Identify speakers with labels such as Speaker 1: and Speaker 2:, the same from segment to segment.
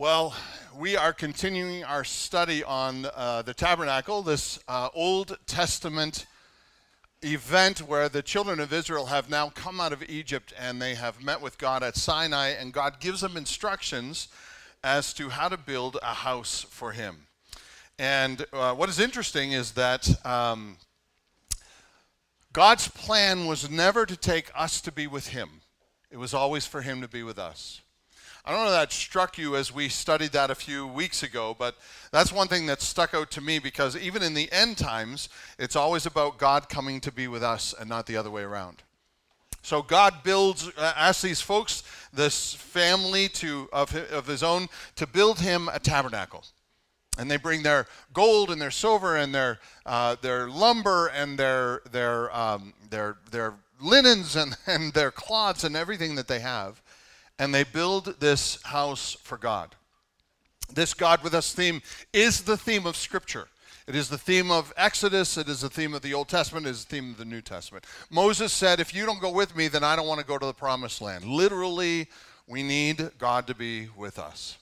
Speaker 1: Well, we are continuing our study on uh, the tabernacle, this uh, Old Testament event where the children of Israel have now come out of Egypt and they have met with God at Sinai, and God gives them instructions as to how to build a house for Him. And uh, what is interesting is that um, God's plan was never to take us to be with Him, it was always for Him to be with us. I don't know if that struck you as we studied that a few weeks ago, but that's one thing that stuck out to me because even in the end times, it's always about God coming to be with us and not the other way around. So God builds, uh, asks these folks, this family to of, of his own, to build him a tabernacle. And they bring their gold and their silver and their, uh, their lumber and their, their, um, their, their linens and, and their cloths and everything that they have and they build this house for God. This God with us theme is the theme of Scripture. It is the theme of Exodus. It is the theme of the Old Testament. It is the theme of the New Testament. Moses said, If you don't go with me, then I don't want to go to the promised land. Literally, we need God to be with us.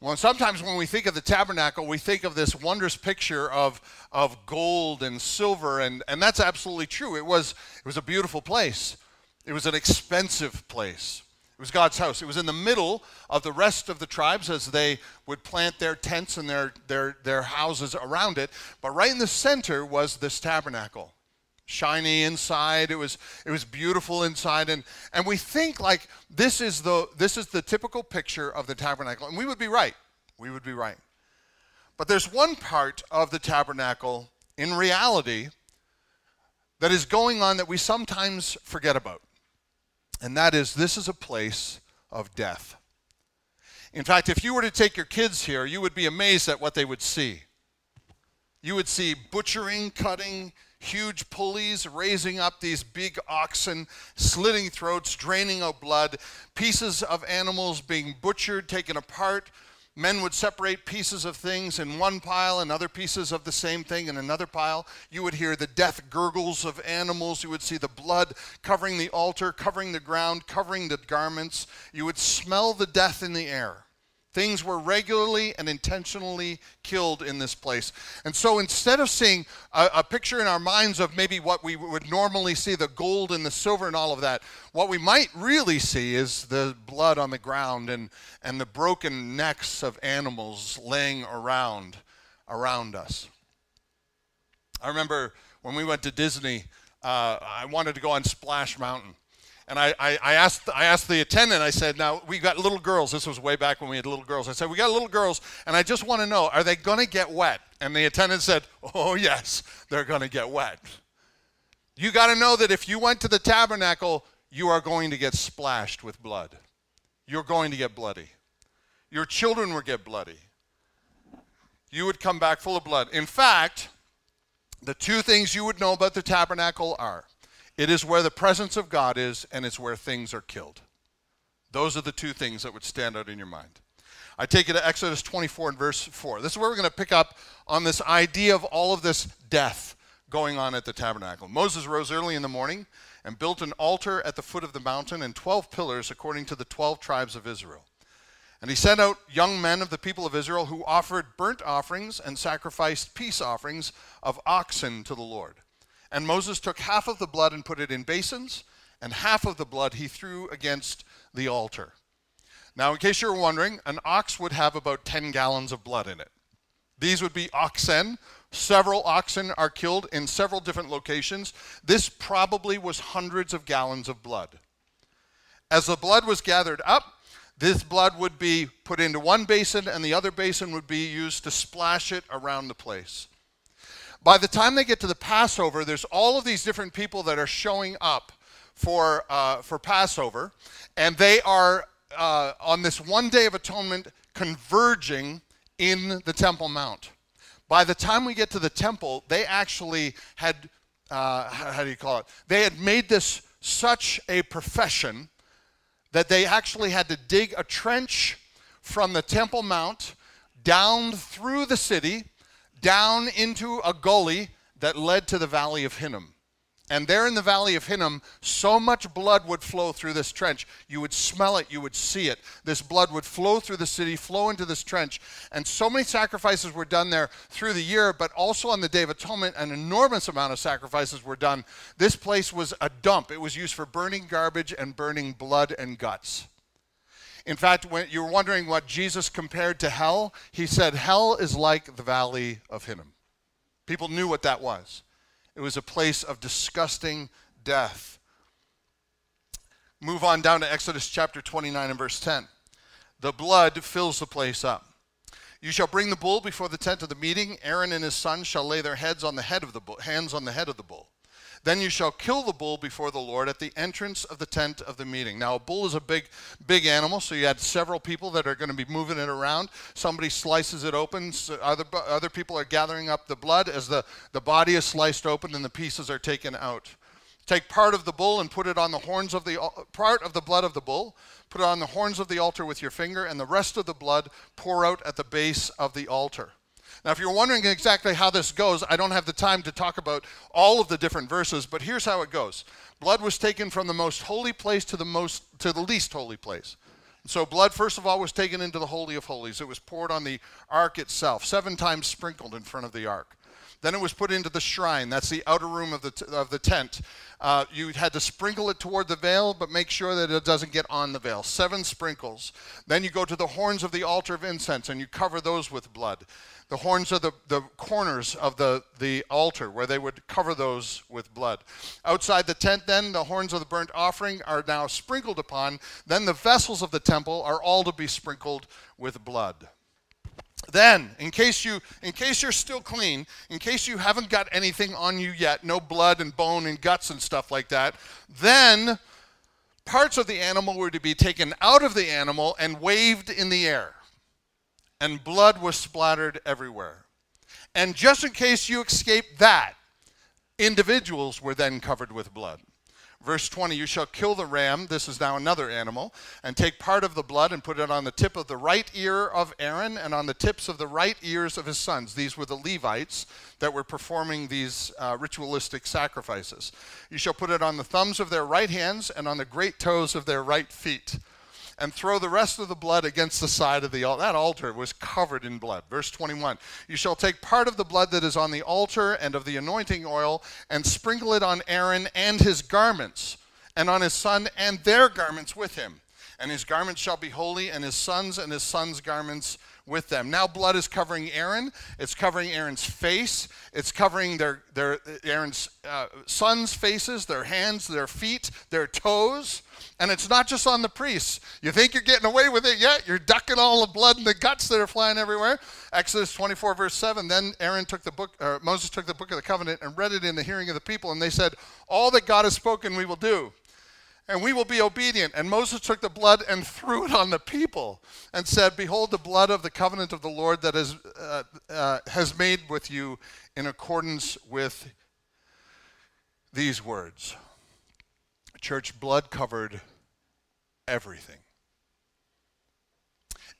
Speaker 1: Well, sometimes when we think of the tabernacle, we think of this wondrous picture of, of gold and silver, and, and that's absolutely true. It was, it was a beautiful place, it was an expensive place. It was God's house. It was in the middle of the rest of the tribes as they would plant their tents and their, their, their houses around it. But right in the center was this tabernacle. Shiny inside, it was it was beautiful inside, and and we think like this is the this is the typical picture of the tabernacle, and we would be right. We would be right. But there's one part of the tabernacle in reality that is going on that we sometimes forget about. And that is, this is a place of death. In fact, if you were to take your kids here, you would be amazed at what they would see. You would see butchering, cutting, huge pulleys raising up these big oxen, slitting throats, draining of blood, pieces of animals being butchered, taken apart, men would separate pieces of things in one pile and other pieces of the same thing in another pile. You would hear the death gurgles of animals. You would see the blood covering the altar, covering the ground, covering the garments. You would smell the death in the air. Things were regularly and intentionally killed in this place. And so instead of seeing a, a, picture in our minds of maybe what we would normally see the gold and the silver and all of that, what we might really see is the blood on the ground and, and the broken necks of animals laying around around us. I remember when we went to Disney, uh, I wanted to go on Splash Mountain. And I, I, I, asked, I asked the attendant, I said, now we got little girls. This was way back when we had little girls. I said, we got little girls, and I just want to know, are they going to get wet? And the attendant said, oh, yes, they're going to get wet. You got to know that if you went to the tabernacle, you are going to get splashed with blood. You're going to get bloody. Your children will get bloody. You would come back full of blood. In fact, the two things you would know about the tabernacle are it is where the presence of God is, and it's where things are killed. Those are the two things that would stand out in your mind. I take you to Exodus 24 and verse 4. This is where we're going to pick up on this idea of all of this death going on at the tabernacle. Moses rose early in the morning and built an altar at the foot of the mountain and 12 pillars according to the 12 tribes of Israel. And he sent out young men of the people of Israel who offered burnt offerings and sacrificed peace offerings of oxen to the Lord. And Moses took half of the blood and put it in basins, and half of the blood he threw against the altar. Now, in case you're wondering, an ox would have about 10 gallons of blood in it. These would be oxen. Several oxen are killed in several different locations. This probably was hundreds of gallons of blood. As the blood was gathered up, this blood would be put into one basin, and the other basin would be used to splash it around the place. By the time they get to the Passover, there's all of these different people that are showing up for, uh, for Passover, and they are uh, on this one day of atonement converging in the Temple Mount. By the time we get to the temple, they actually had, uh, how do you call it? They had made this such a profession that they actually had to dig a trench from the Temple Mount down through the city down into a gully that led to the valley of Hinnom. And there in the valley of Hinnom, so much blood would flow through this trench. You would smell it, you would see it. This blood would flow through the city, flow into this trench. And so many sacrifices were done there through the year, but also on the Day of Atonement, an enormous amount of sacrifices were done. This place was a dump. It was used for burning garbage and burning blood and guts. In fact, when you were wondering what Jesus compared to hell, he said, Hell is like the valley of Hinnom. People knew what that was. It was a place of disgusting death. Move on down to Exodus chapter 29 and verse 10. The blood fills the place up. You shall bring the bull before the tent of the meeting. Aaron and his sons shall lay their heads on the head of the bull, hands on the head of the bull. Then you shall kill the bull before the Lord at the entrance of the tent of the meeting. Now, a bull is a big, big animal, so you had several people that are going to be moving it around. Somebody slices it open. So other, other people are gathering up the blood as the, the body is sliced open and the pieces are taken out. Take part of the bull and put it on the horns of the part of the blood of the bull. Put it on the horns of the altar with your finger, and the rest of the blood pour out at the base of the altar. Now, if you're wondering exactly how this goes, I don't have the time to talk about all of the different verses, but here's how it goes. Blood was taken from the most holy place to the most to the least holy place. So blood first of all was taken into the holy of holies. It was poured on the ark itself, seven times sprinkled in front of the ark. Then it was put into the shrine. That's the outer room of the, of the tent. Uh, you had to sprinkle it toward the veil, but make sure that it doesn't get on the veil. Seven sprinkles. Then you go to the horns of the altar of incense and you cover those with blood. The horns are the, the corners of the, the altar where they would cover those with blood. Outside the tent, then, the horns of the burnt offering are now sprinkled upon. Then the vessels of the temple are all to be sprinkled with blood. Then, in case you in case you're still clean, in case you haven't got anything on you yet, no blood and bone and guts and stuff like that, then parts of the animal were to be taken out of the animal and waved in the air and blood was splattered everywhere. And just in case you escaped that, individuals were then covered with blood. Verse 20, you shall kill the ram, this is now another animal, and take part of the blood and put it on the tip of the right ear of Aaron and on the tips of the right ears of his sons. These were the Levites that were performing these uh, ritualistic sacrifices. You shall put it on the thumbs of their right hands and on the great toes of their right feet and throw the rest of the blood against the side of the altar. That altar was covered in blood. Verse 21 You shall take part of the blood that is on the altar and of the anointing oil and sprinkle it on Aaron and his garments, and on his son and their garments with him. And his garments shall be holy, and his sons and his sons' garments with them. Now blood is covering Aaron. It's covering Aaron's face. It's covering their, their Aaron's uh, sons' faces, their hands, their feet, their toes. And it's not just on the priests. You think you're getting away with it yet? You're ducking all the blood and the guts that are flying everywhere. Exodus 24, verse 7. Then Aaron took the book, or Moses took the book of the covenant and read it in the hearing of the people. And they said, All that God has spoken, we will do and we will be obedient. And Moses took the blood and threw it on the people and said, Behold, the blood of the covenant of the Lord that is, uh, uh, has made with you in accordance with these words. Church, blood covered everything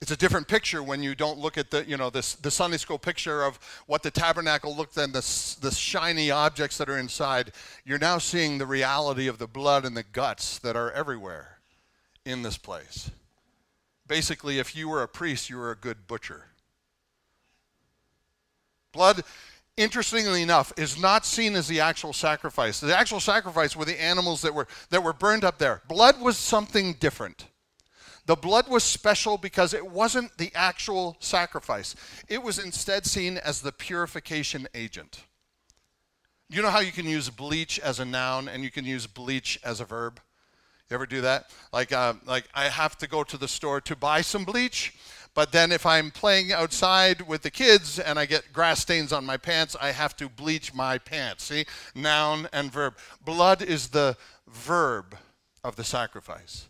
Speaker 1: it's a different picture when you don't look at the you know this the Sunday school picture of what the tabernacle looked and the the shiny objects that are inside. You're now seeing the reality of the blood and the guts that are everywhere in this place. Basically, if you were a priest, you were a good butcher. Blood, interestingly enough, is not seen as the actual sacrifice. The actual sacrifice were the animals that were that were burned up there. Blood was something different. The blood was special because it wasn't the actual sacrifice, it was instead seen as the purification agent. You know how you can use bleach as a noun and you can use bleach as a verb? You ever do that? Like, uh, like I have to go to the store to buy some bleach, but then if I'm playing outside with the kids and I get grass stains on my pants, I have to bleach my pants. See? Noun and verb. Blood is the verb of the sacrifice.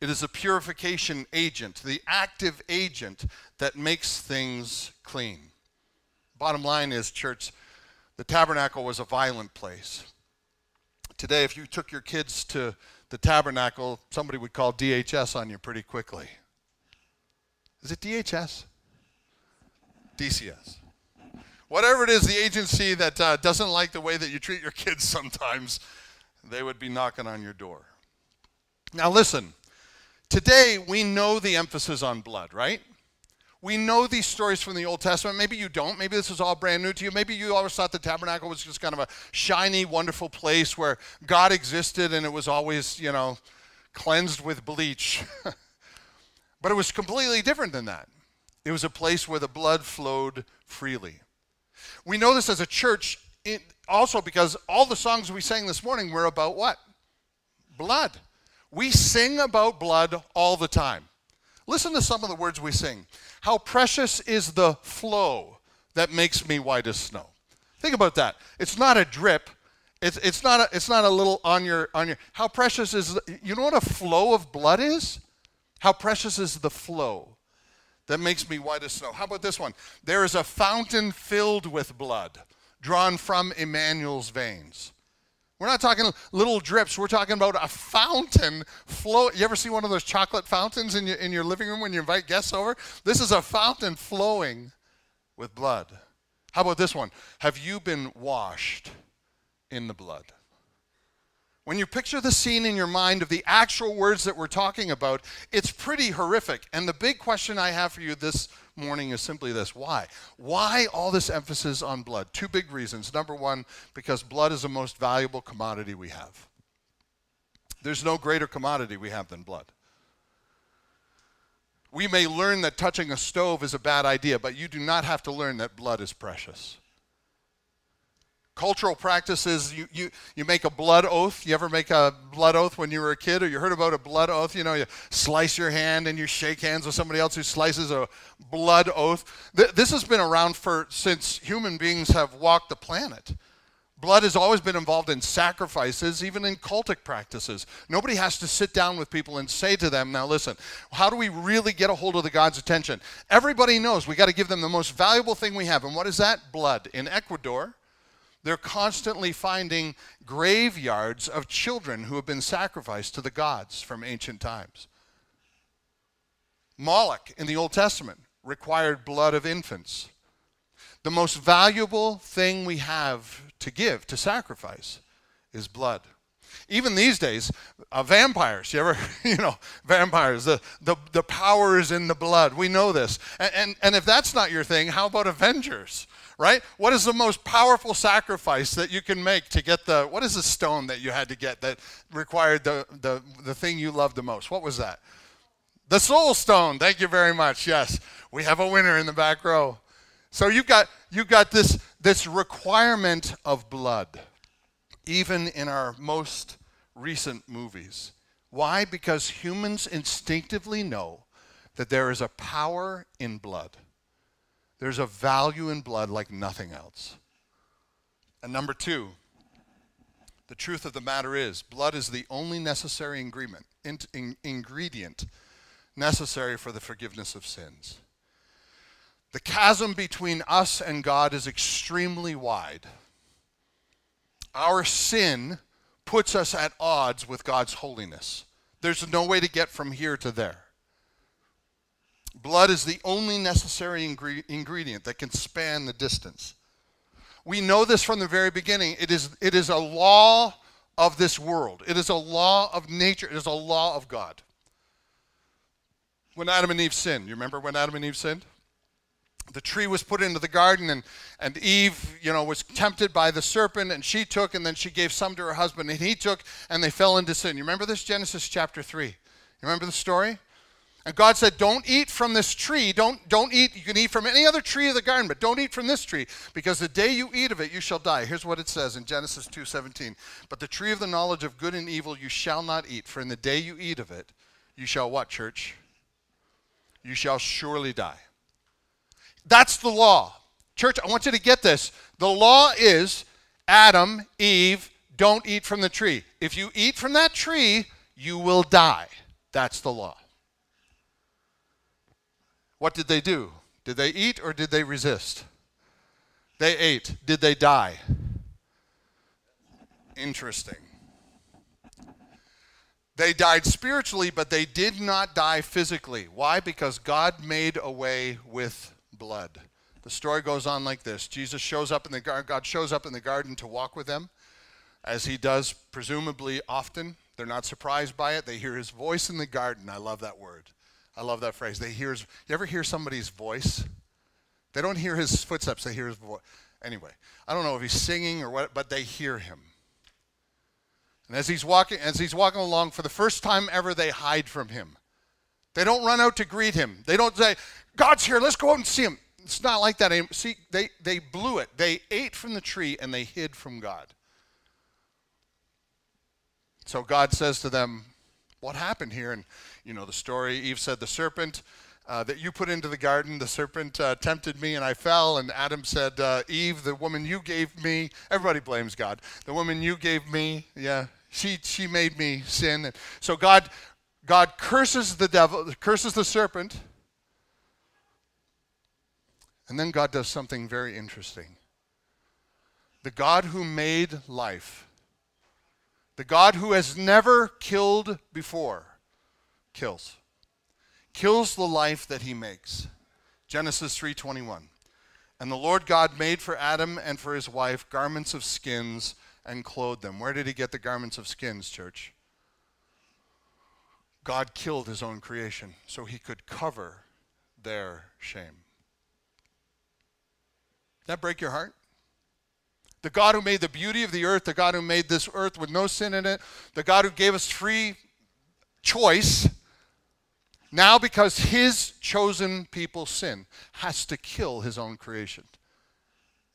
Speaker 1: It is a purification agent, the active agent that makes things clean. Bottom line is, church, the tabernacle was a violent place. Today, if you took your kids to the tabernacle, somebody would call DHS on you pretty quickly. Is it DHS? DCS. Whatever it is, the agency that uh, doesn't like the way that you treat your kids sometimes, they would be knocking on your door. Now, listen, today we know the emphasis on blood, right? We know these stories from the Old Testament. Maybe you don't. Maybe this is all brand new to you. Maybe you always thought the tabernacle was just kind of a shiny, wonderful place where God existed and it was always, you know, cleansed with bleach. but it was completely different than that. It was a place where the blood flowed freely. We know this as a church also because all the songs we sang this morning were about what? Blood. We sing about blood all the time. Listen to some of the words we sing. How precious is the flow that makes me white as snow. Think about that. It's not a drip. It's, it's, not a, it's not a little on your, on your. How precious is, you know what a flow of blood is? How precious is the flow that makes me white as snow. How about this one? There is a fountain filled with blood drawn from Emmanuel's veins. We're not talking little drips. We're talking about a fountain flow. You ever see one of those chocolate fountains in your, in your living room when you invite guests over? This is a fountain flowing with blood. How about this one? Have you been washed in the blood? When you picture the scene in your mind of the actual words that we're talking about, it's pretty horrific. And the big question I have for you this morning is simply this why? Why all this emphasis on blood? Two big reasons. Number one, because blood is the most valuable commodity we have. There's no greater commodity we have than blood. We may learn that touching a stove is a bad idea, but you do not have to learn that blood is precious cultural practices you, you, you make a blood oath. You ever make a blood oath when you were a kid or you heard about a blood oath? You know you slice your hand and you shake hands with somebody else who slices a blood oath. Th- this has been around for since human beings have walked the planet. Blood has always been involved in sacrifices even in cultic practices. Nobody has to sit down with people and say to them now listen how do we really get a hold of the god's attention? Everybody knows we got to give them the most valuable thing we have and what is that? Blood. In ecuador they're constantly finding graveyards of children who have been sacrificed to the gods from ancient times. Moloch in the Old Testament required blood of infants. The most valuable thing we have to give, to sacrifice, is blood. Even these days, uh, vampires, you ever, you know, vampires, the, the, the power is in the blood. We know this. And, and, and if that's not your thing, how about Avengers? Right? What is the most powerful sacrifice that you can make to get the, what is the stone that you had to get that required the, the, the thing you loved the most? What was that? The soul stone. Thank you very much. Yes, we have a winner in the back row. So you've got, you've got this, this requirement of blood, even in our most recent movies. Why? Because humans instinctively know that there is a power in blood. There's a value in blood like nothing else. And number two, the truth of the matter is, blood is the only necessary ingredient, in, in, ingredient necessary for the forgiveness of sins. The chasm between us and God is extremely wide. Our sin puts us at odds with God's holiness. There's no way to get from here to there. Blood is the only necessary ingre- ingredient that can span the distance. We know this from the very beginning. It is, it is a law of this world, it is a law of nature, it is a law of God. When Adam and Eve sinned, you remember when Adam and Eve sinned? the tree was put into the garden and, and eve you know was tempted by the serpent and she took and then she gave some to her husband and he took and they fell into sin you remember this genesis chapter 3 you remember the story and God said, Don't eat from this tree. Don't, don't eat. You can eat from any other tree of the garden, but don't eat from this tree, because the day you eat of it, you shall die. Here's what it says in Genesis 2:17. But the tree of the knowledge of good and evil you shall not eat, for in the day you eat of it, you shall what, church? You shall surely die. That's the law. Church, I want you to get this. The law is Adam, Eve, don't eat from the tree. If you eat from that tree, you will die. That's the law. What did they do? Did they eat or did they resist? They ate. Did they die? Interesting. They died spiritually, but they did not die physically. Why? Because God made a way with blood. The story goes on like this Jesus shows up in the garden, God shows up in the garden to walk with them as he does presumably often. They're not surprised by it. They hear his voice in the garden. I love that word. I love that phrase. They hear you ever hear somebody's voice? They don't hear his footsteps, they hear his voice. Anyway, I don't know if he's singing or what, but they hear him. And as he's walking, as he's walking along, for the first time ever, they hide from him. They don't run out to greet him. They don't say, God's here, let's go out and see him. It's not like that. See, they, they blew it. They ate from the tree and they hid from God. So God says to them, What happened here? And you know the story. Eve said, The serpent uh, that you put into the garden, the serpent uh, tempted me and I fell. And Adam said, uh, Eve, the woman you gave me, everybody blames God. The woman you gave me, yeah, she, she made me sin. And so God, God curses the devil, curses the serpent. And then God does something very interesting. The God who made life the God who has never killed before kills. Kills the life that he makes. Genesis 3:21. And the Lord God made for Adam and for his wife garments of skins and clothed them. Where did he get the garments of skins, church? God killed his own creation so he could cover their shame. That break your heart? The God who made the beauty of the earth, the God who made this earth with no sin in it, the God who gave us free choice, now because his chosen people sin, has to kill his own creation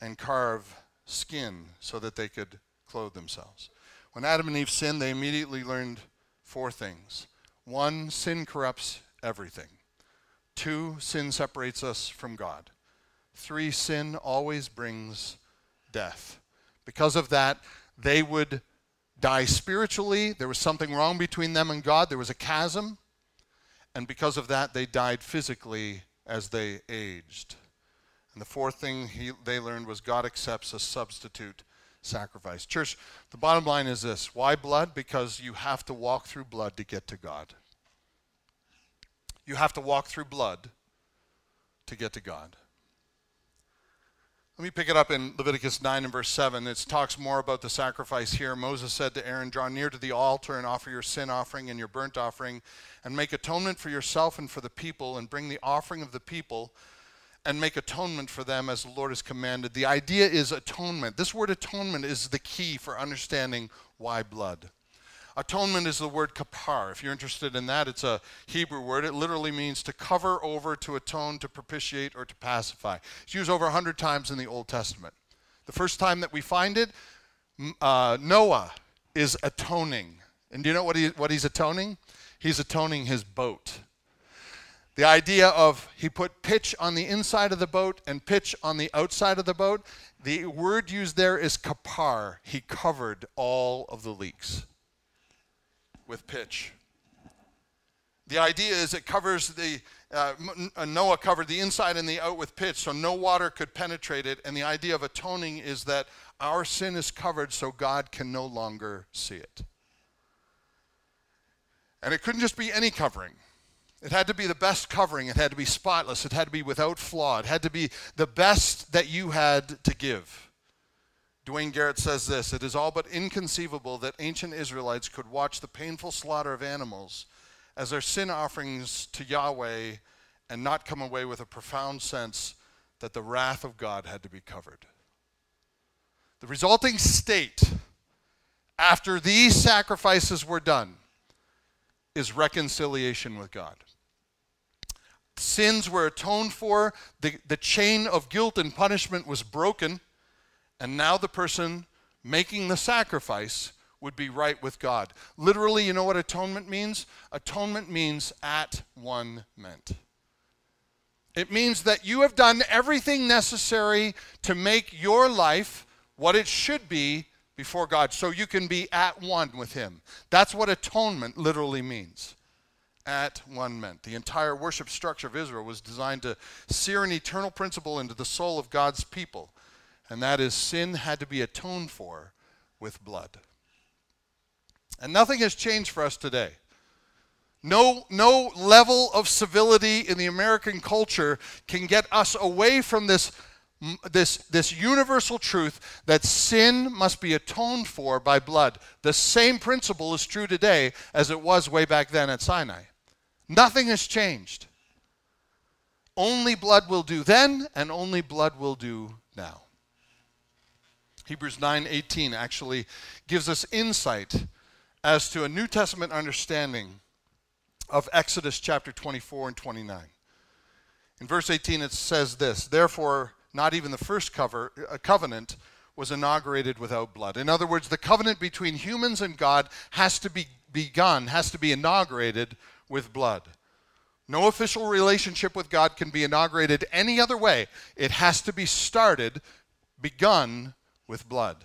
Speaker 1: and carve skin so that they could clothe themselves. When Adam and Eve sinned, they immediately learned four things. One, sin corrupts everything. Two, sin separates us from God. Three, sin always brings death. Because of that, they would die spiritually. There was something wrong between them and God, there was a chasm. And because of that, they died physically as they aged. And the fourth thing he, they learned was God accepts a substitute sacrifice. Church, the bottom line is this why blood? Because you have to walk through blood to get to God. You have to walk through blood to get to God. Let me pick it up in Leviticus 9 and verse 7. It talks more about the sacrifice here. Moses said to Aaron, Draw near to the altar and offer your sin offering and your burnt offering, and make atonement for yourself and for the people, and bring the offering of the people and make atonement for them as the Lord has commanded. The idea is atonement. This word atonement is the key for understanding why blood. Atonement is the word kapar. If you're interested in that, it's a Hebrew word. It literally means to cover over, to atone, to propitiate, or to pacify. It's used over 100 times in the Old Testament. The first time that we find it, uh, Noah is atoning. And do you know what, he, what he's atoning? He's atoning his boat. The idea of he put pitch on the inside of the boat and pitch on the outside of the boat, the word used there is kapar. He covered all of the leaks with pitch. The idea is it covers the, uh, uh, Noah covered the inside and the out with pitch so no water could penetrate it. And the idea of atoning is that our sin is covered so God can no longer see it. And it couldn't just be any covering. It had to be the best covering. It had to be spotless. It had to be without flaw. It had to be the best that you had to give. Duane Garrett says this It is all but inconceivable that ancient Israelites could watch the painful slaughter of animals as their sin offerings to Yahweh and not come away with a profound sense that the wrath of God had to be covered. The resulting state after these sacrifices were done is reconciliation with God. Sins were atoned for, the, the chain of guilt and punishment was broken and now the person making the sacrifice would be right with God. Literally, you know what atonement means? Atonement means at one meant. It means that you have done everything necessary to make your life what it should be before God, so you can be at one with Him. That's what atonement literally means. At one meant. The entire worship structure of Israel was designed to sear an eternal principle into the soul of God's people and that is sin had to be atoned for with blood. And nothing has changed for us today. No, no level of civility in the American culture can get us away from this this, this universal truth that sin must be atoned for by blood. The same principle is true today as it was way back then at Sinai. Nothing has changed. Only blood will do then, and only blood will do now. Hebrews 9:18 actually gives us insight as to a New Testament understanding of Exodus chapter 24 and 29. In verse 18 it says this, therefore not even the first cover, uh, covenant was inaugurated without blood. In other words, the covenant between humans and God has to be begun, has to be inaugurated with blood. No official relationship with God can be inaugurated any other way. It has to be started, begun with blood.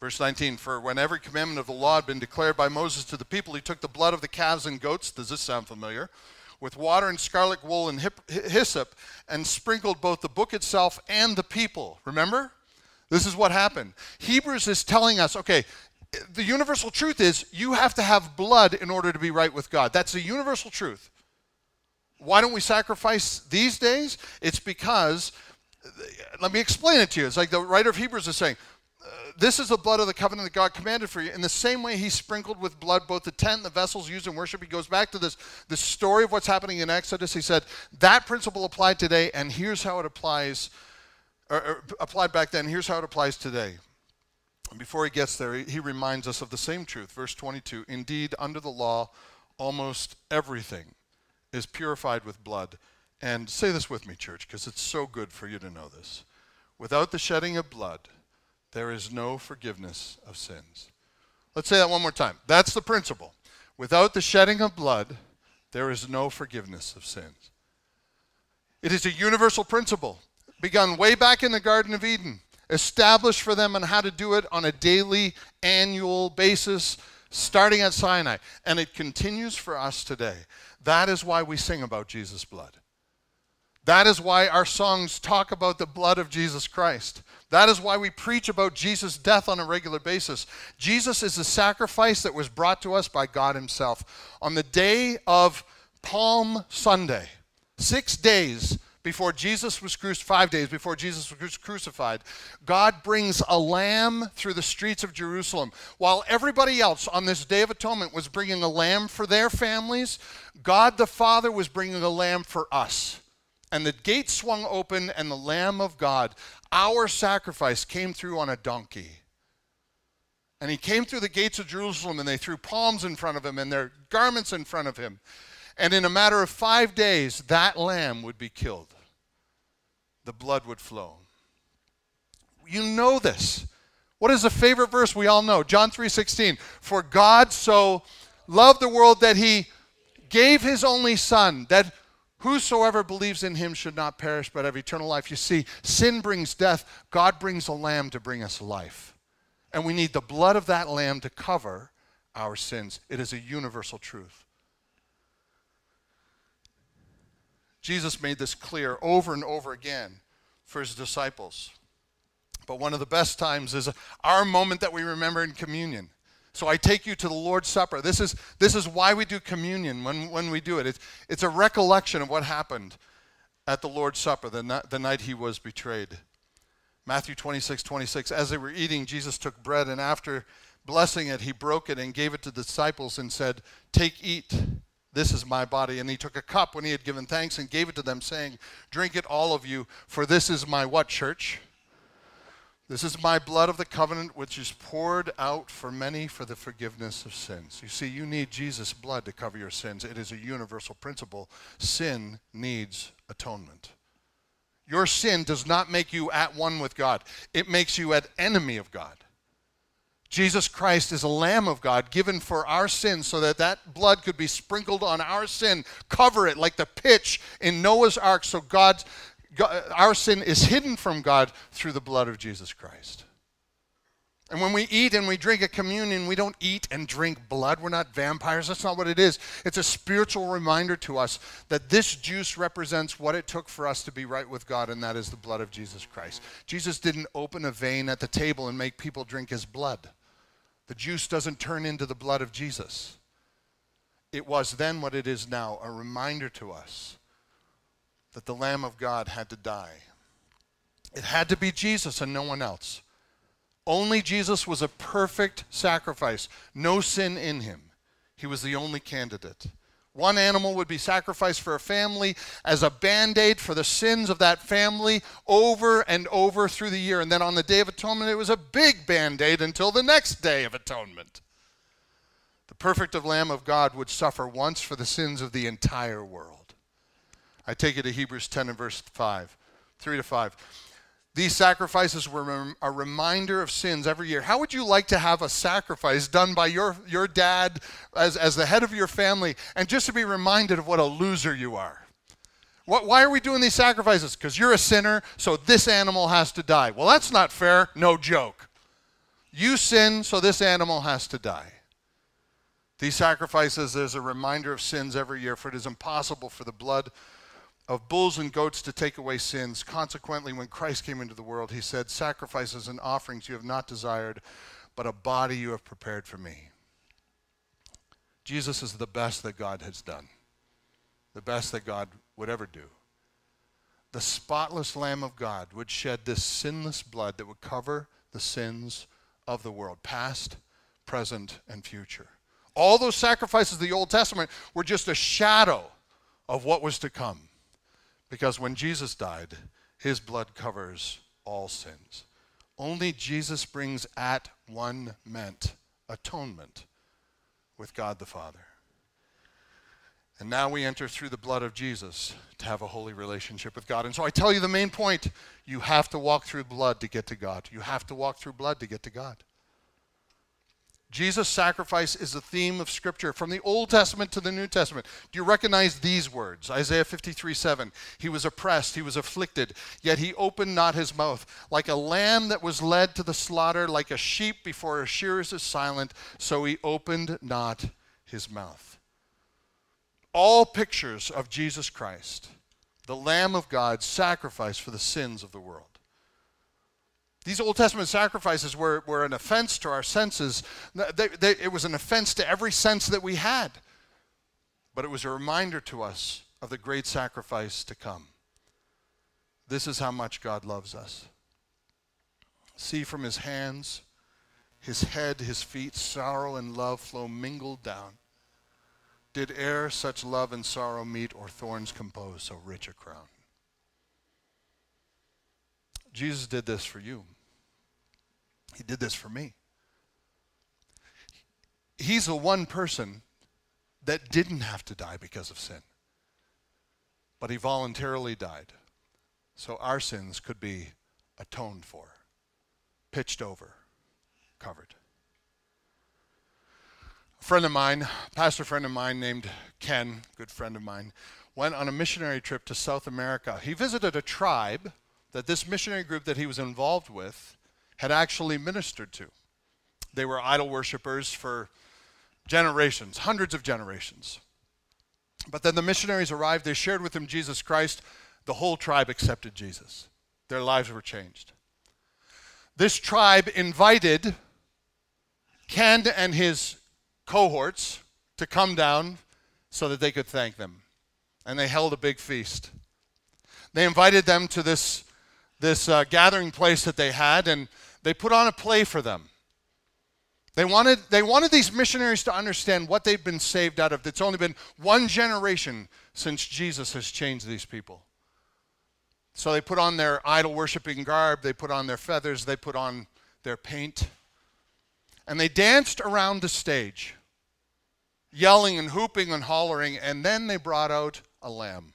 Speaker 1: Verse 19 For when every commandment of the law had been declared by Moses to the people, he took the blood of the calves and goats. Does this sound familiar? With water and scarlet wool and hyssop, and sprinkled both the book itself and the people. Remember? This is what happened. Hebrews is telling us okay, the universal truth is you have to have blood in order to be right with God. That's a universal truth. Why don't we sacrifice these days? It's because, let me explain it to you. It's like the writer of Hebrews is saying, uh, this is the blood of the covenant that God commanded for you. In the same way, He sprinkled with blood both the tent and the vessels used in worship. He goes back to this, this story of what's happening in Exodus. He said, that principle applied today, and here's how it applies, or, or applied back then, here's how it applies today. Before he gets there, he, he reminds us of the same truth. Verse 22 Indeed, under the law, almost everything is purified with blood. And say this with me, church, because it's so good for you to know this. Without the shedding of blood, there is no forgiveness of sins. Let's say that one more time. That's the principle. Without the shedding of blood, there is no forgiveness of sins. It is a universal principle begun way back in the Garden of Eden, established for them on how to do it on a daily, annual basis, starting at Sinai. And it continues for us today. That is why we sing about Jesus' blood. That is why our songs talk about the blood of Jesus Christ. That is why we preach about Jesus' death on a regular basis. Jesus is the sacrifice that was brought to us by God Himself. On the day of Palm Sunday, six days before Jesus was crucified, five days before Jesus was crucified, God brings a lamb through the streets of Jerusalem. While everybody else on this Day of Atonement was bringing a lamb for their families, God the Father was bringing a lamb for us. And the gate swung open, and the Lamb of God, our sacrifice, came through on a donkey. And he came through the gates of Jerusalem, and they threw palms in front of him and their garments in front of him. And in a matter of five days, that lamb would be killed. The blood would flow. You know this. What is a favorite verse we all know? John 3:16. For God so loved the world that he gave his only son that whosoever believes in him should not perish but have eternal life. You see, sin brings death, God brings a lamb to bring us life. And we need the blood of that lamb to cover our sins. It is a universal truth. Jesus made this clear over and over again for his disciples. But one of the best times is our moment that we remember in communion. So I take you to the Lord's Supper. This is, this is why we do communion when, when we do it. It's, it's a recollection of what happened at the Lord's Supper the, the night he was betrayed. Matthew 26, 26. As they were eating, Jesus took bread, and after blessing it, he broke it and gave it to the disciples and said, Take, eat. This is my body. And he took a cup when he had given thanks and gave it to them, saying, Drink it, all of you, for this is my what, church? This is my blood of the covenant, which is poured out for many for the forgiveness of sins. You see, you need Jesus' blood to cover your sins. It is a universal principle. Sin needs atonement. Your sin does not make you at one with God, it makes you at enemy of God. Jesus Christ is a Lamb of God given for our sins so that that blood could be sprinkled on our sin, cover it like the pitch in Noah's ark so God, God, our sin is hidden from God through the blood of Jesus Christ. And when we eat and we drink a communion, we don't eat and drink blood. We're not vampires. That's not what it is. It's a spiritual reminder to us that this juice represents what it took for us to be right with God, and that is the blood of Jesus Christ. Jesus didn't open a vein at the table and make people drink his blood. The juice doesn't turn into the blood of Jesus. It was then what it is now, a reminder to us that the Lamb of God had to die. It had to be Jesus and no one else. Only Jesus was a perfect sacrifice, no sin in him. He was the only candidate. One animal would be sacrificed for a family as a band aid for the sins of that family over and over through the year. And then on the Day of Atonement, it was a big band aid until the next Day of Atonement. The perfect of Lamb of God would suffer once for the sins of the entire world. I take it to Hebrews 10 and verse 5, 3 to 5. These sacrifices were a reminder of sins every year. How would you like to have a sacrifice done by your, your dad as, as the head of your family and just to be reminded of what a loser you are? What, why are we doing these sacrifices? Because you're a sinner, so this animal has to die. Well, that's not fair. No joke. You sin, so this animal has to die. These sacrifices, there's a reminder of sins every year, for it is impossible for the blood of bulls and goats to take away sins. Consequently, when Christ came into the world, he said, Sacrifices and offerings you have not desired, but a body you have prepared for me. Jesus is the best that God has done, the best that God would ever do. The spotless Lamb of God would shed this sinless blood that would cover the sins of the world, past, present, and future. All those sacrifices of the Old Testament were just a shadow of what was to come. Because when Jesus died, his blood covers all sins. Only Jesus brings at one meant atonement with God the Father. And now we enter through the blood of Jesus to have a holy relationship with God. And so I tell you the main point you have to walk through blood to get to God. You have to walk through blood to get to God. Jesus' sacrifice is the theme of Scripture from the Old Testament to the New Testament. Do you recognize these words? Isaiah 53 7. He was oppressed, he was afflicted, yet he opened not his mouth. Like a lamb that was led to the slaughter, like a sheep before a shearers is silent, so he opened not his mouth. All pictures of Jesus Christ, the Lamb of God, sacrificed for the sins of the world. These Old Testament sacrifices were, were an offense to our senses. They, they, it was an offense to every sense that we had. But it was a reminder to us of the great sacrifice to come. This is how much God loves us. See from his hands, his head, his feet, sorrow and love flow mingled down. Did e'er such love and sorrow meet, or thorns compose so rich a crown? Jesus did this for you. He did this for me. He's the one person that didn't have to die because of sin, but he voluntarily died so our sins could be atoned for, pitched over, covered. A friend of mine, pastor friend of mine named Ken, good friend of mine, went on a missionary trip to South America. He visited a tribe that this missionary group that he was involved with had actually ministered to. They were idol worshippers for generations, hundreds of generations. But then the missionaries arrived, they shared with them Jesus Christ. The whole tribe accepted Jesus. Their lives were changed. This tribe invited Ken and his cohorts to come down so that they could thank them. And they held a big feast. They invited them to this this uh, gathering place that they had, and they put on a play for them. They wanted, they wanted these missionaries to understand what they've been saved out of. It's only been one generation since Jesus has changed these people. So they put on their idol worshiping garb, they put on their feathers, they put on their paint, and they danced around the stage, yelling and hooping and hollering, and then they brought out a lamb.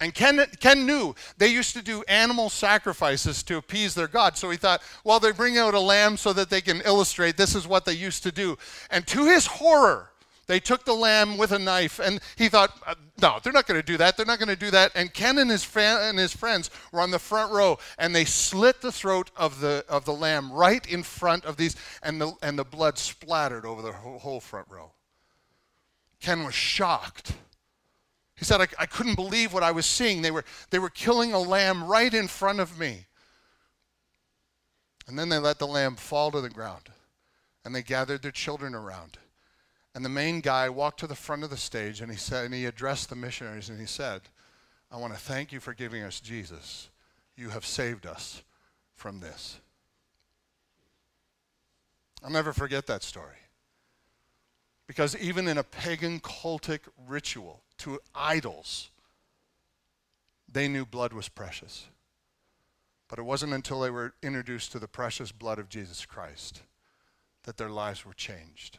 Speaker 1: And Ken, Ken knew they used to do animal sacrifices to appease their God. So he thought, well, they bring out a lamb so that they can illustrate this is what they used to do. And to his horror, they took the lamb with a knife, and he thought, uh, no, they're not going to do that. They're not going to do that. And Ken and his, and his friends were on the front row, and they slit the throat of the, of the lamb right in front of these, and the, and the blood splattered over the whole front row. Ken was shocked. He said, I, I couldn't believe what I was seeing. They were, they were killing a lamb right in front of me. And then they let the lamb fall to the ground. And they gathered their children around. And the main guy walked to the front of the stage and he said, and he addressed the missionaries and he said, I want to thank you for giving us Jesus. you have saved us from this. I'll never forget that story. Because even in a pagan cultic ritual to idols, they knew blood was precious. But it wasn't until they were introduced to the precious blood of Jesus Christ that their lives were changed.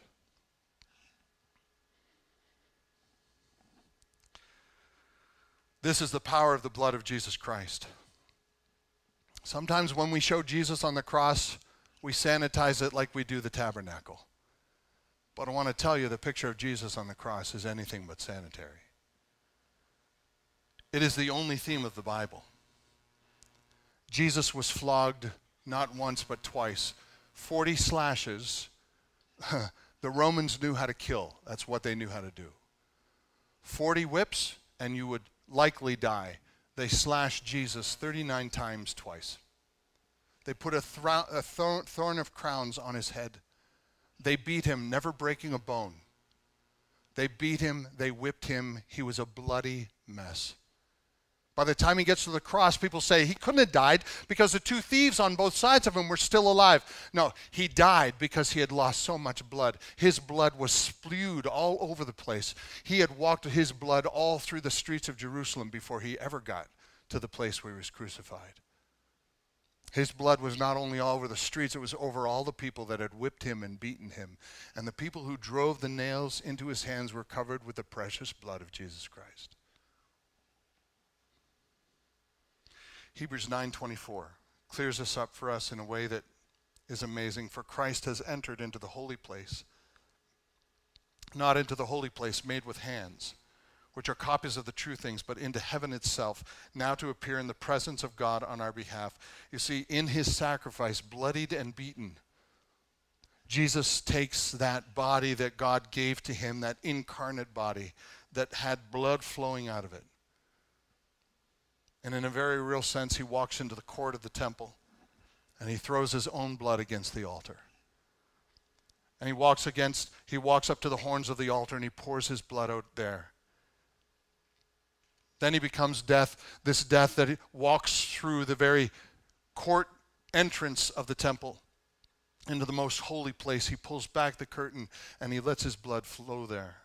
Speaker 1: This is the power of the blood of Jesus Christ. Sometimes when we show Jesus on the cross, we sanitize it like we do the tabernacle. But I want to tell you the picture of Jesus on the cross is anything but sanitary. It is the only theme of the Bible. Jesus was flogged not once but twice. 40 slashes. the Romans knew how to kill. That's what they knew how to do. 40 whips, and you would likely die. They slashed Jesus 39 times twice. They put a, thro- a thorn, thorn of crowns on his head. They beat him, never breaking a bone. They beat him, they whipped him. He was a bloody mess. By the time he gets to the cross, people say he couldn't have died because the two thieves on both sides of him were still alive. No, he died because he had lost so much blood. His blood was spewed all over the place. He had walked his blood all through the streets of Jerusalem before he ever got to the place where he was crucified. His blood was not only all over the streets, it was over all the people that had whipped him and beaten him. And the people who drove the nails into his hands were covered with the precious blood of Jesus Christ. Hebrews 9:24 clears this up for us in a way that is amazing for Christ has entered into the holy place not into the holy place made with hands which are copies of the true things, but into heaven itself, now to appear in the presence of God on our behalf. You see, in his sacrifice, bloodied and beaten, Jesus takes that body that God gave to him, that incarnate body that had blood flowing out of it. And in a very real sense, he walks into the court of the temple and he throws his own blood against the altar. And he walks against, he walks up to the horns of the altar and he pours his blood out there. Then he becomes death, this death that walks through the very court entrance of the temple into the most holy place. He pulls back the curtain and he lets his blood flow there.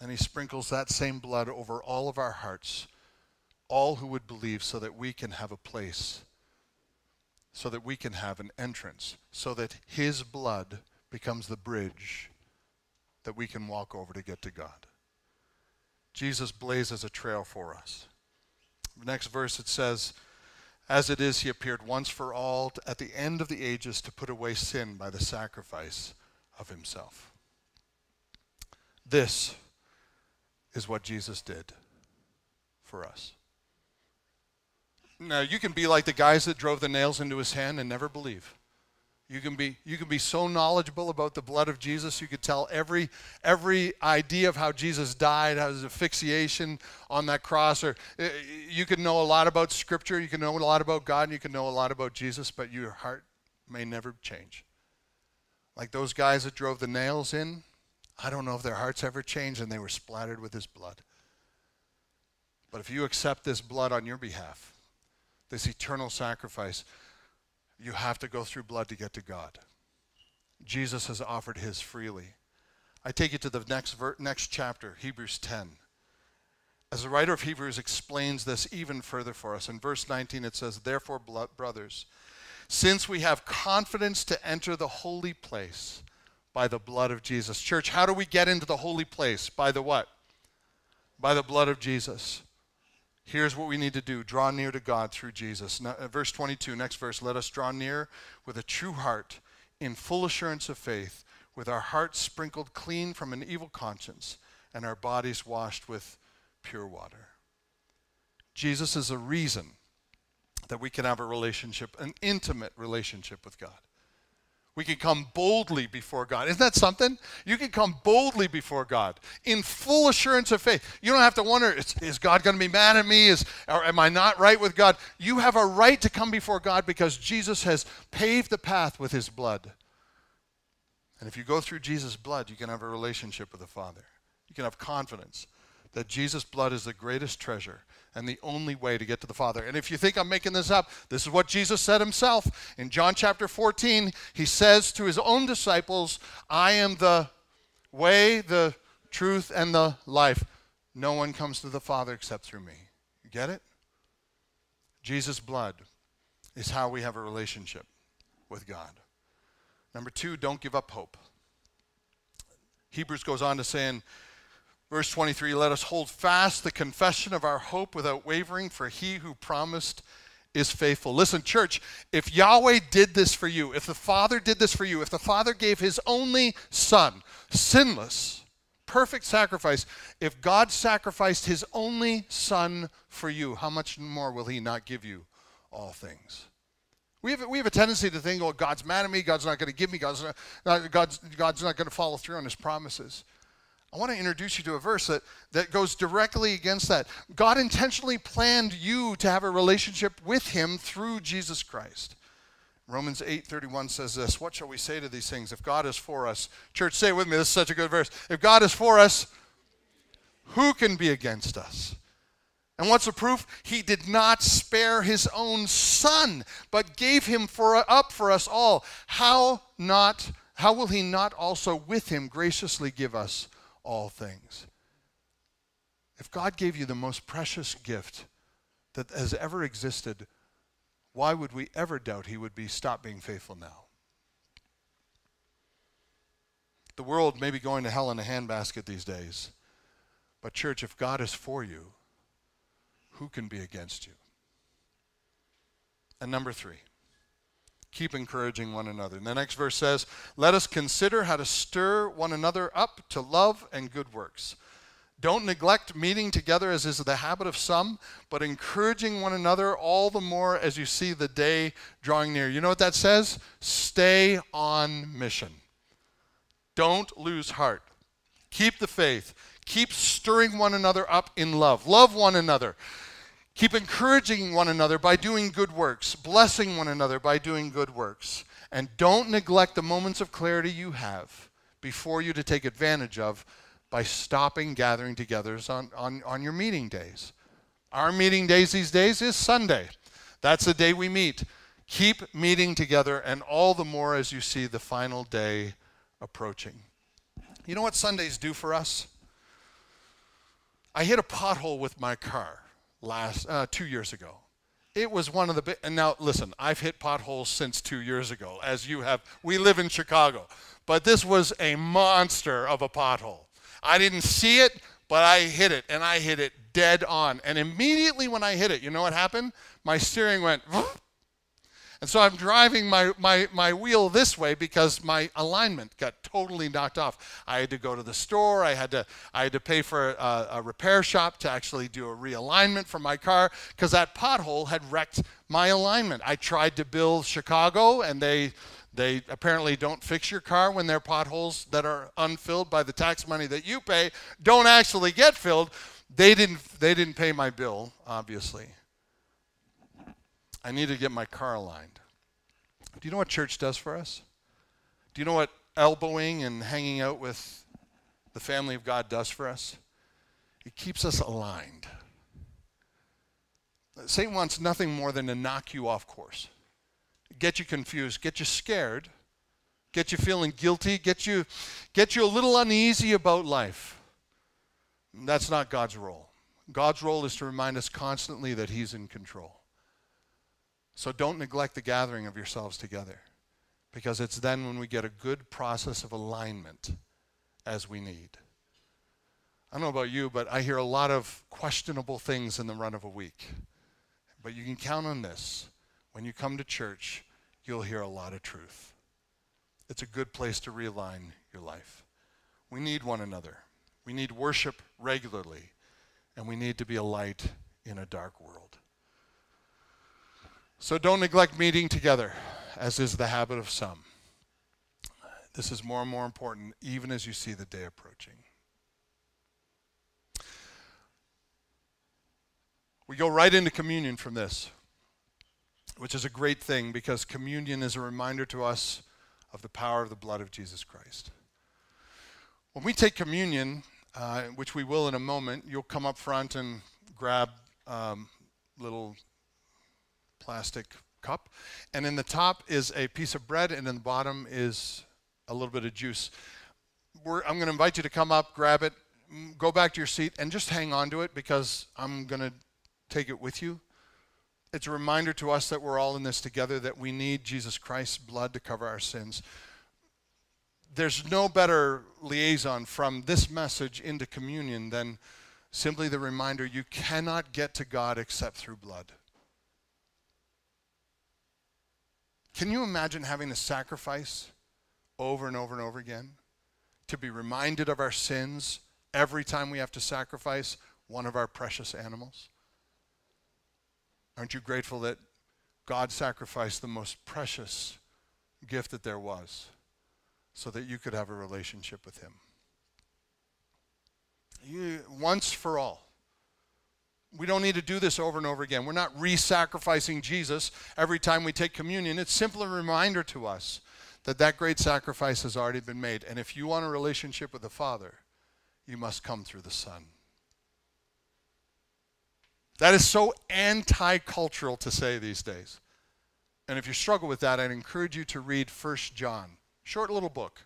Speaker 1: And he sprinkles that same blood over all of our hearts, all who would believe, so that we can have a place, so that we can have an entrance, so that his blood becomes the bridge that we can walk over to get to God. Jesus blazes a trail for us. The next verse it says, As it is, he appeared once for all at the end of the ages to put away sin by the sacrifice of himself. This is what Jesus did for us. Now, you can be like the guys that drove the nails into his hand and never believe. You can be you can be so knowledgeable about the blood of Jesus. You could tell every every idea of how Jesus died, how his asphyxiation on that cross, or uh, you can know a lot about Scripture. You can know a lot about God, and you can know a lot about Jesus, but your heart may never change. Like those guys that drove the nails in, I don't know if their hearts ever changed and they were splattered with his blood. But if you accept this blood on your behalf, this eternal sacrifice, you have to go through blood to get to God. Jesus has offered his freely. I take you to the next, ver- next chapter, Hebrews 10. As the writer of Hebrews explains this even further for us, in verse 19 it says, Therefore, brothers, since we have confidence to enter the holy place by the blood of Jesus. Church, how do we get into the holy place? By the what? By the blood of Jesus. Here's what we need to do draw near to God through Jesus. Now, uh, verse 22, next verse. Let us draw near with a true heart, in full assurance of faith, with our hearts sprinkled clean from an evil conscience, and our bodies washed with pure water. Jesus is a reason that we can have a relationship, an intimate relationship with God. We can come boldly before God. Isn't that something? You can come boldly before God in full assurance of faith. You don't have to wonder, is, is God going to be mad at me? Is, am I not right with God? You have a right to come before God because Jesus has paved the path with his blood. And if you go through Jesus' blood, you can have a relationship with the Father. You can have confidence that Jesus' blood is the greatest treasure and the only way to get to the Father. And if you think I'm making this up, this is what Jesus said himself. In John chapter 14, he says to his own disciples, I am the way, the truth, and the life. No one comes to the Father except through me. You get it? Jesus' blood is how we have a relationship with God. Number two, don't give up hope. Hebrews goes on to say in verse 23 let us hold fast the confession of our hope without wavering, for he who promised is faithful. Listen, church, if Yahweh did this for you, if the Father did this for you, if the Father gave his only Son, sinless, perfect sacrifice, if God sacrificed his only Son for you, how much more will he not give you all things? We have, we have a tendency to think, oh, God's mad at me, God's not going to give me, God's not, God's, God's not going to follow through on his promises. I want to introduce you to a verse that, that goes directly against that. God intentionally planned you to have a relationship with him through Jesus Christ. Romans 8:31 says this, what shall we say to these things if God is for us? Church, say it with me, this is such a good verse. If God is for us, who can be against us? And what's the proof? He did not spare his own son, but gave him for, up for us all. How not how will he not also with him graciously give us all things. If God gave you the most precious gift that has ever existed, why would we ever doubt he would be stop being faithful now? The world may be going to hell in a handbasket these days. But church, if God is for you, who can be against you? And number 3, keep encouraging one another. And the next verse says, Let us consider how to stir one another up to love and good works. Don't neglect meeting together as is the habit of some, but encouraging one another all the more as you see the day drawing near. You know what that says? Stay on mission. Don't lose heart. Keep the faith. Keep stirring one another up in love. Love one another. Keep encouraging one another by doing good works, blessing one another by doing good works. And don't neglect the moments of clarity you have before you to take advantage of by stopping gathering together on, on, on your meeting days. Our meeting days these days is Sunday. That's the day we meet. Keep meeting together, and all the more as you see the final day approaching. You know what Sundays do for us? I hit a pothole with my car last uh, two years ago. It was one of the big, and now listen, I've hit potholes since two years ago, as you have. We live in Chicago, but this was a monster of a pothole. I didn't see it, but I hit it, and I hit it dead on. And immediately when I hit it, you know what happened? My steering went, and so I'm driving my, my, my wheel this way because my alignment got totally knocked off. I had to go to the store. I had to, I had to pay for a, a repair shop to actually do a realignment for my car because that pothole had wrecked my alignment. I tried to build Chicago and they, they apparently don't fix your car when there are potholes that are unfilled by the tax money that you pay, don't actually get filled. They didn't, they didn't pay my bill, obviously. I need to get my car aligned. Do you know what church does for us? Do you know what elbowing and hanging out with the family of God does for us? It keeps us aligned. Satan wants nothing more than to knock you off course, get you confused, get you scared, get you feeling guilty, get you, get you a little uneasy about life. That's not God's role. God's role is to remind us constantly that He's in control. So don't neglect the gathering of yourselves together because it's then when we get a good process of alignment as we need. I don't know about you, but I hear a lot of questionable things in the run of a week. But you can count on this. When you come to church, you'll hear a lot of truth. It's a good place to realign your life. We need one another. We need worship regularly, and we need to be a light in a dark world. So don't neglect meeting together, as is the habit of some. This is more and more important, even as you see the day approaching. We go right into communion from this, which is a great thing because communion is a reminder to us of the power of the blood of Jesus Christ. When we take communion, uh, which we will in a moment, you'll come up front and grab um, little plastic cup. And in the top is a piece of bread, and in the bottom is a little bit of juice. We're, I'm going to invite you to come up, grab it, go back to your seat, and just hang on to it because I'm going to take it with you. It's a reminder to us that we're all in this together, that we need Jesus Christ's blood to cover our sins. There's no better liaison from this message into communion than simply the reminder you cannot get to God except through blood. Can you imagine having to sacrifice over and over and over again? To be reminded of our sins every time we have to sacrifice one of our precious animals? Aren't you grateful that God sacrificed the most precious gift that there was so that you could have a relationship with Him? You, once for all. We don't need to do this over and over again. We're not re sacrificing Jesus every time we take communion. It's simply a reminder to us that that great sacrifice has already been made. And if you want a relationship with the Father, you must come through the Son. That is so anti cultural to say these days. And if you struggle with that, I'd encourage you to read 1 John. Short little book.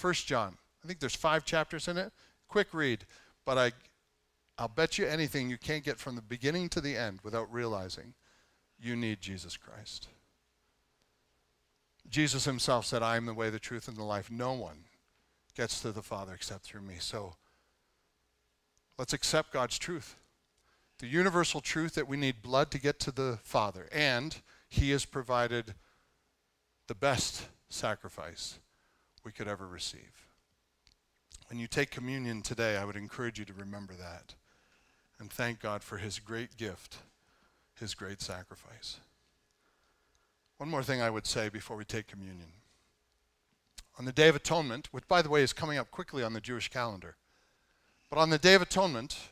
Speaker 1: 1 John. I think there's five chapters in it. Quick read. But I I'll bet you anything you can't get from the beginning to the end without realizing you need Jesus Christ. Jesus himself said, I am the way, the truth, and the life. No one gets to the Father except through me. So let's accept God's truth. The universal truth that we need blood to get to the Father. And he has provided the best sacrifice we could ever receive. When you take communion today, I would encourage you to remember that and thank God for his great gift, his great sacrifice. One more thing I would say before we take communion. On the Day of Atonement, which by the way is coming up quickly on the Jewish calendar, but on the Day of Atonement,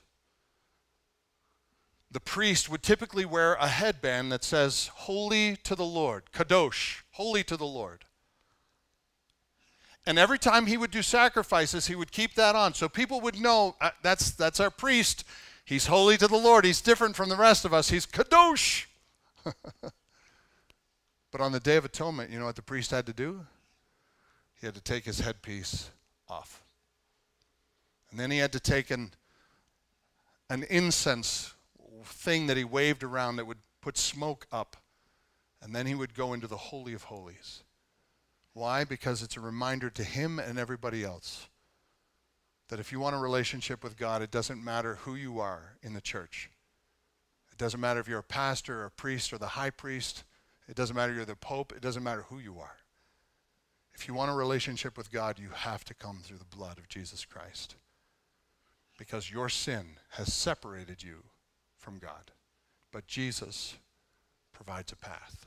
Speaker 1: the priest would typically wear a headband that says, Holy to the Lord, Kadosh, holy to the Lord. And every time he would do sacrifices, he would keep that on. So people would know uh, that's, that's our priest. He's holy to the Lord. He's different from the rest of us. He's kadosh. but on the Day of Atonement, you know what the priest had to do? He had to take his headpiece off. And then he had to take an, an incense thing that he waved around that would put smoke up. And then he would go into the Holy of Holies. Why? Because it's a reminder to him and everybody else that if you want a relationship with God, it doesn't matter who you are in the church. It doesn't matter if you're a pastor or a priest or the high priest. It doesn't matter if you're the pope. It doesn't matter who you are. If you want a relationship with God, you have to come through the blood of Jesus Christ. Because your sin has separated you from God. But Jesus provides a path.